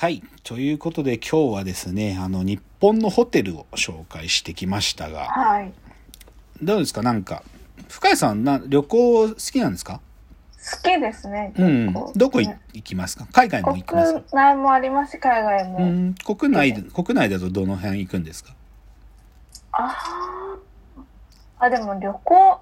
はい。ということで今日はですね、あの、日本のホテルを紹介してきましたが、はい。どうですか？なんか、深谷さんな、旅行好きなんですか？好きですね。うん。どこ行きますか？海外も行きますか？国内もありますし、海外も。うん、国内で、国内だとどの辺行くんですか？ああ。あ、でも旅行、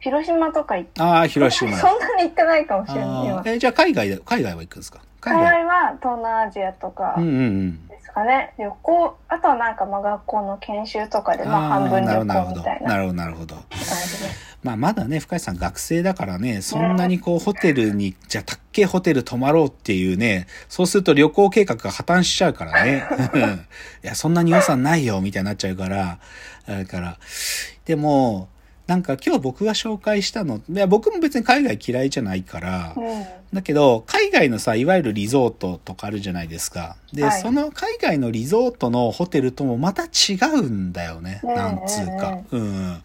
広島とか行って、ああ、広島。そんなに行ってないかもしれないあ今ーえじゃあ海外で、海外は行くんですか？海海外。外は東南アジアとかうんうんうん。ですかね。旅行、あとはなんかまあ学校の研修とかで、まあ半分旅なるほど、なるほど。行みたいななるほど、なるほど。まあまだね、深井さん学生だからね、そんなにこうホテルに、じゃあたっけえホテル泊まろうっていうね、そうすると旅行計画が破綻しちゃうからね。いや、そんなに予算ないよ、みたいになっちゃうから。だから、でも、なんか今日僕が紹介したの、いや僕も別に海外嫌いじゃないから、うん。だけど、海外のさ、いわゆるリゾートとかあるじゃないですか。で、はいその海外のリゾートのホテルともまた違うんだよね。うんなんつうか。うん。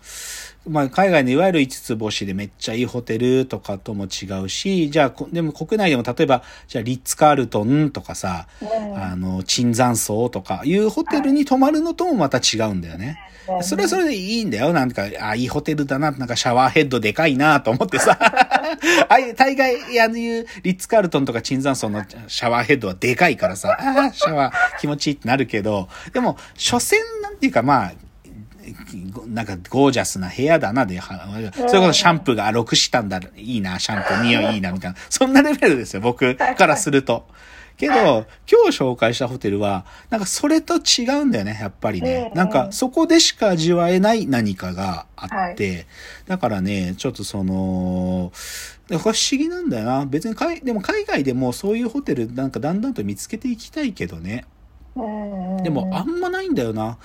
まあ、海外のいわゆる5つ星でめっちゃいいホテルとかとも違うし、じゃあ、こでも国内でも例えば、じゃあ、リッツ・カールトンとかさ、うんあの、椿山荘とかいうホテルに泊まるのともまた違うんだよね。それはそれでいいんだよ。なんか、あ、いいホテルだな。なんかシャワーヘッドでかいなと思ってさ。ああいう、大概、あのいう、リッツ・カールトンとか椿山荘のシャワーヘッドはでかいからさ、ああ、シャワー気持ちいいってなるけど、でも、所詮なんていうかまあ、なんかゴージャスな部屋だなで、はそれこそシャンプーが6したんだ、いいな、シャンプー匂いいいな、みたいな。そんなレベルですよ、僕からすると。けど、今日紹介したホテルは、なんかそれと違うんだよね、やっぱりね。うんなんかそこでしか味わえない何かがあって、だからね、ちょっとその、不思議なんだよな。別に海、でも海外でもそういうホテルなんかだんだんと見つけていきたいけどね。うんでもあんまないんだよな。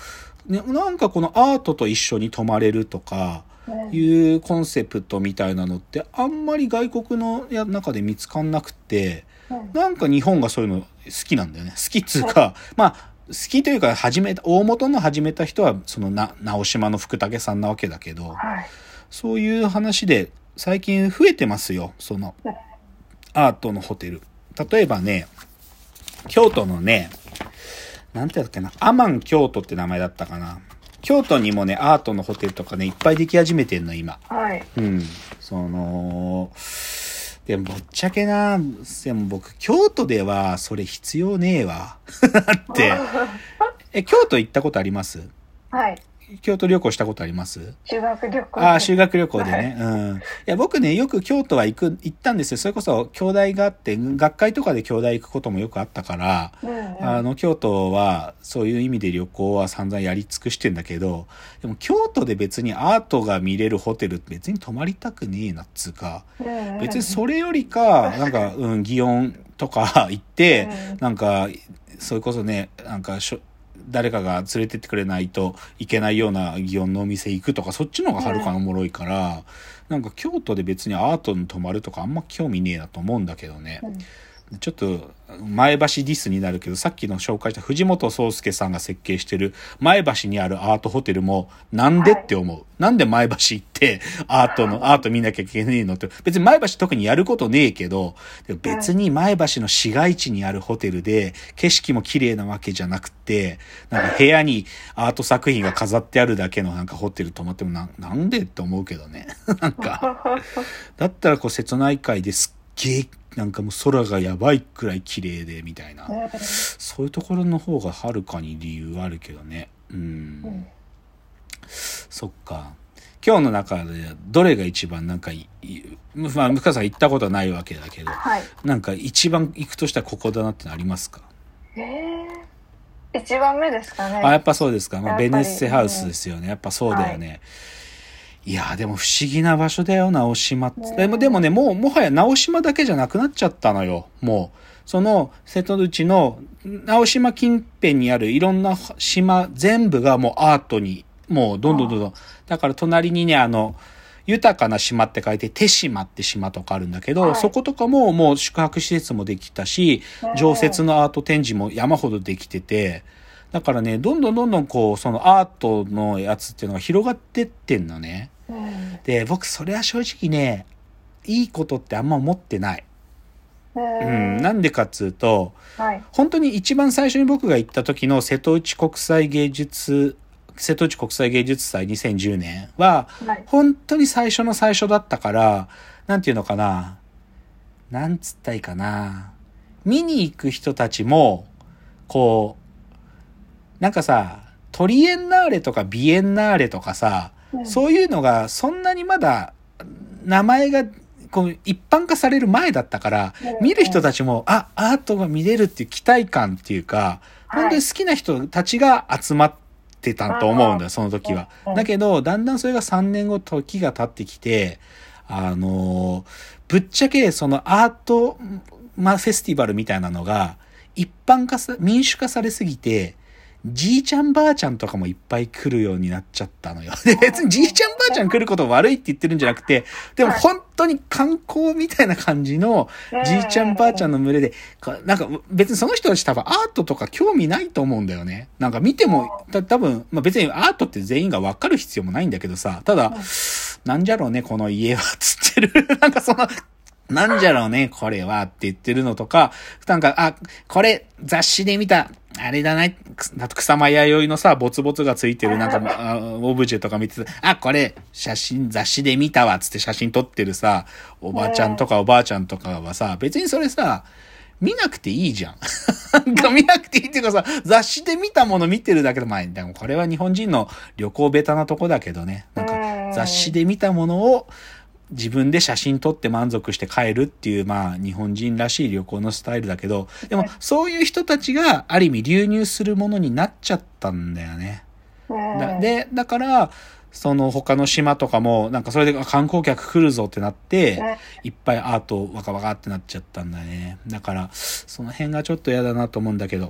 ね、なんかこのアートと一緒に泊まれるとか、うんいうコンセプトみたいなのってあんまり外国のや中で見つかんなくて、うんなんか日本がそういうの好きなんだよね。好きっつうか、まあ、好きというか始めた、大元の始めた人はそのな、直島の福武さんなわけだけど、はい。そういう話で最近増えてますよ、そのうんアートのホテル。例えばね、京都のね、なんてやったっけな、アマン京都って名前だったかな。京都にもね、アートのホテルとかね、いっぱいでき始めてんの、今。はい。うん。その、でも、ぶっちゃけな、でも僕、京都ではそれ必要ねえわ。だ って、え、京都行ったことあります？はい。京都旅行したことあります？修学旅行。ああ、修学旅行でね。うん。いや、僕ね、よく京都は行く、行ったんですよ。それこそ、兄弟があって、学会とかで兄弟行くこともよくあったから、うんうん。あの、京都は、そういう意味で旅行は散々やり尽くしてんだけど、でも京都で別にアートが見れるホテルって別に泊まりたくねえなっつうか、うんうん別にそれよりか、なんか、うん、祇園とか行ってうん、なんか、それこそね、なんかしょ、誰かが連れてってくれないといけないような祇園のお店行くとか、そっちの方がはるかにおもろいから、なんか京都で別にアートに泊まるとかあんま興味ねえなと思うんだけどね。うんちょっと前橋ディスになるけど、さっきの紹介した藤本壮介さんが設計してる前橋にあるアートホテルもなんでって思う。なんで前橋行ってアートの、アート見なきゃいけねえのって。別に前橋特にやることねえけど、別に前橋の市街地にあるホテルで景色も綺麗なわけじゃなくて、なんか部屋にアート作品が飾ってあるだけのなんかホテル泊まってもななんでって思うけどね。なんか。だったらこう瀬戸内海ですっげえなんかもう空がやばいくらい綺麗でみたいな、うんそういうところの方がはるかに理由あるけどね。うん、うん。そっか。今日の中でどれが一番なんかまあ向川さん行ったことはないわけだけどはい。なんか一番行くとしたらここだなってのありますか？ええ。一番目ですかね。あやっぱそうですか、まあ、ベネッセハウスですよね。やっぱそうだよね、い、やでも不思議な場所だよ直島って、ねでもでもねもうもはや直島だけじゃなくなっちゃったのよもう。その瀬戸内の直島近辺にあるいろんな島全部がもうアートにもうどんどんどんどん。だから隣にねあの豊かな島って書いて手島って島とかあるんだけど、はい。そことかももう宿泊施設もできたしうん常設のアート展示も山ほどできててだからねどんどんどんどんこうそのアートのやつっていうのが広がってってんのねうんで僕それは正直ねいいことってあんま思ってないうん、なんでかっつうと、はい。本当に一番最初に僕が行った時の瀬戸内国際芸術、瀬戸内国際芸術祭2010年は、はい。本当に最初の最初だったから、なんていうのかな。なんつったいかな。見に行く人たちも、こう、なんかさ、トリエンナーレとかビエンナーレとかさ、うん。そういうのがそんなにまだ名前がこう一般化される前だったから、うん。見る人たちも、あ、アートが見れるっていう期待感っていうか、はい。本当に好きな人たちが集まってたと思うんだよ、その時は。うん。だけど、だんだんそれが3年後時が経ってきて、あのーぶっちゃけそのアート、まあ、フェスティバルみたいなのが、一般化さ、民主化されすぎて、じいちゃんばあちゃんとかもいっぱい来るようになっちゃったのよ。で、別にじいちゃんばあちゃん来ること悪いって言ってるんじゃなくて、でもはい本当に観光みたいな感じのじいちゃんばあちゃんの群れで、かなんか別にその人たち多分アートとか興味ないと思うんだよね。なんか見ても、た多分、まあ別にアートって全員がわかる必要もないんだけどさ、ただ、なんじゃろうね、この家は、つってる。なんかその、なんじゃろうね、これはって言ってるのとか、なんか、あ、これ雑誌で見た、あれだな、草間弥生のさ、ボツボツがついてるなんか、あオブジェとか見てて、あ、これ写真雑誌で見たわ、つって写真撮ってるさ、おばちゃんとかおばあちゃんとかはさ、別にそれさ、見なくていいじゃん。なんか見なくていいっていうかさ、雑誌で見たもの見てるだけで、まあ、でもこれは日本人の旅行ベタなとこだけどね。なんかうん雑誌で見たものを自分で写真撮って満足して帰るっていう、まあ、日本人らしい旅行のスタイルだけど、でも、そういう人たちがある意味流入するものになっちゃったんだよね。で、だから、その他の島とかも、なんかそれであ観光客来るぞってなって、ねいっぱいアートわかわかってなっちゃったんだね。だから、その辺がちょっと嫌だなと思うんだけど。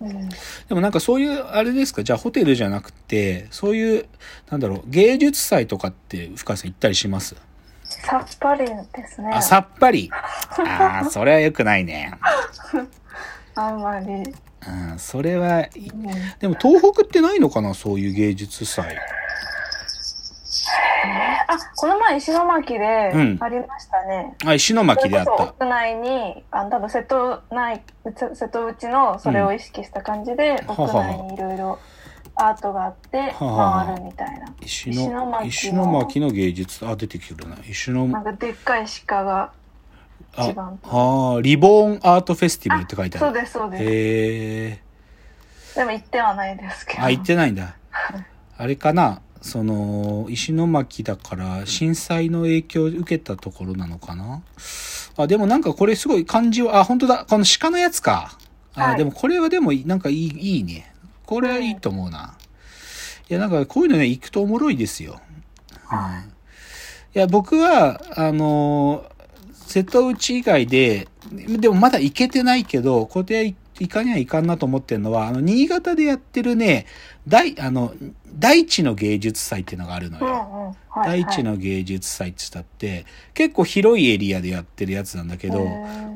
うんでもなんかそういう、あれですか、じゃあホテルじゃなくて、そういう、なんだろう、芸術祭とかって深谷さん行ったりします？さっぱりですね。あ、さっぱり。ああ、それは良くないね。あんまり。うん、それは、でも東北ってないのかなそういう芸術祭。あ、この前石巻でうんありましたね。あ、石巻であった。それこそ屋内に、あの、多分瀬戸内、瀬瀬戸内のそれを意識した感じで、はは屋内にいろいろアートがあってはは回るみたいな。石石の、巻の石巻の芸術、あ、出てきてるな。石の、なんかでっかい鹿があ一番、あーリボーンアートフェスティバルって書いてある。そうです、そうです。へえ。でも行ってはないですけど。あ、行ってないんだ。あれかな？その、石巻だから震災の影響を受けたところなのかな？あ、でもなんかこれすごい感じは、あ、本当だ。この鹿のやつか。あ、はいでもこれはでもなんかいい、いいね。これはいいと思うな。いや、なんかこういうのね、行くとおもろいですよ。うん。いや、僕は、あのー瀬戸内以外で、でもまだ行けてないけど、これで行かにはいかんなと思ってるのは、あの、新潟でやってるね、大、あの、大地の芸術祭っていうのがあるのうんよ。大地の芸術祭って言ったって、結構広いエリアでやってるやつなんだけど、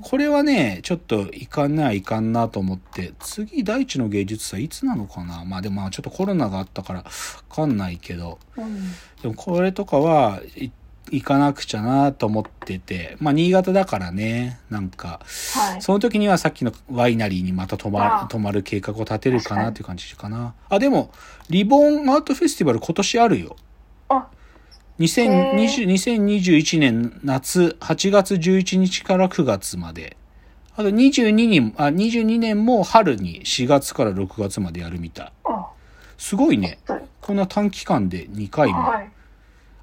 これはね、ちょっといかんないかんなと思って、次大地の芸術祭いつなのかな？まあでもまあちょっとコロナがあったからわかんないけど、うん。でもこれとかはい行かなくちゃなと思ってて、まあ新潟だからね、なんか、はい。その時にはさっきのワイナリーにまた泊ま泊まる計画を立てるかなっていう感じかな。あ、でも、リボンアートフェスティバル今年あるよ。あ、2020 2021年夏8月11日から9月まで。あと22に、あ、22年も春に4月から6月までやるみたい。あ、すごいね。はい。こんな短期間で2回も。はい。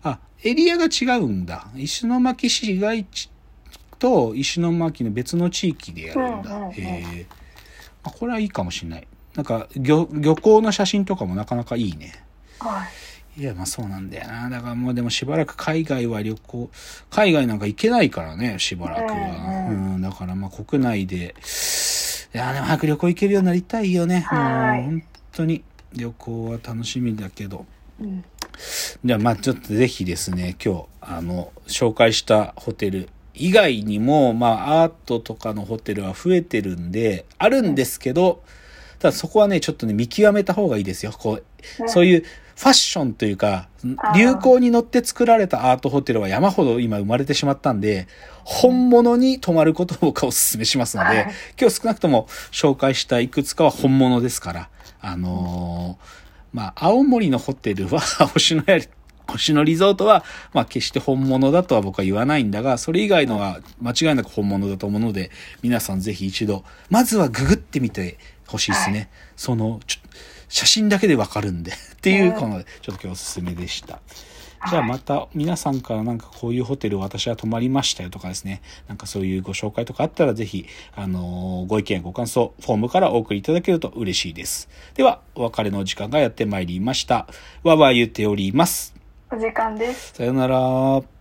あ、エリアが違うんだ。石巻市街地と石巻の別の地域でやるんだ。うんうんうんへえ。あ、これはいいかもしれない。なんか、漁、漁港の写真とかもなかなかいいね。はい。いや、まあそうなんだよな。だからもうでもしばらく海外は旅行、海外なんか行けないからね、しばらくは。ううんん、だからまあ国内で、いや、でも早く旅行行けるようになりたいよね。はいもう本当に旅行は楽しみだけど。うん。じゃあまあちょっとぜひですね、今日、あの、紹介したホテル以外にも、まあアートとかのホテルは増えてるんで、あるんですけど、ただそこはね、ちょっとね、見極めた方がいいですよ。こう、そういうファッションというか流行に乗って作られたアートホテルは山ほど今生まれてしまったんで、本物に泊まることを僕はお勧めしますので、はい。今日少なくとも紹介したいくつかは本物ですから、あのーまあ、青森のホテルは、星のやり、星野リゾートは、まあ、決して本物だとは僕は言わないんだが、それ以外のは間違いなく本物だと思うので、皆さんぜひ一度、まずはググってみてほしいですね。はい。その、ちょ写真だけでわかるんで、っていう、うんこの、ちょっと今日おすすめでした。じゃあまた皆さんからなんかこういうホテル私は泊まりましたよとかですね、なんかそういうご紹介とかあったらぜひ、あのーご意見ご感想、フォームからお送りいただけると嬉しいです。では、お別れの時間がやってまいりました。わわ言っております。お時間です。さよなら。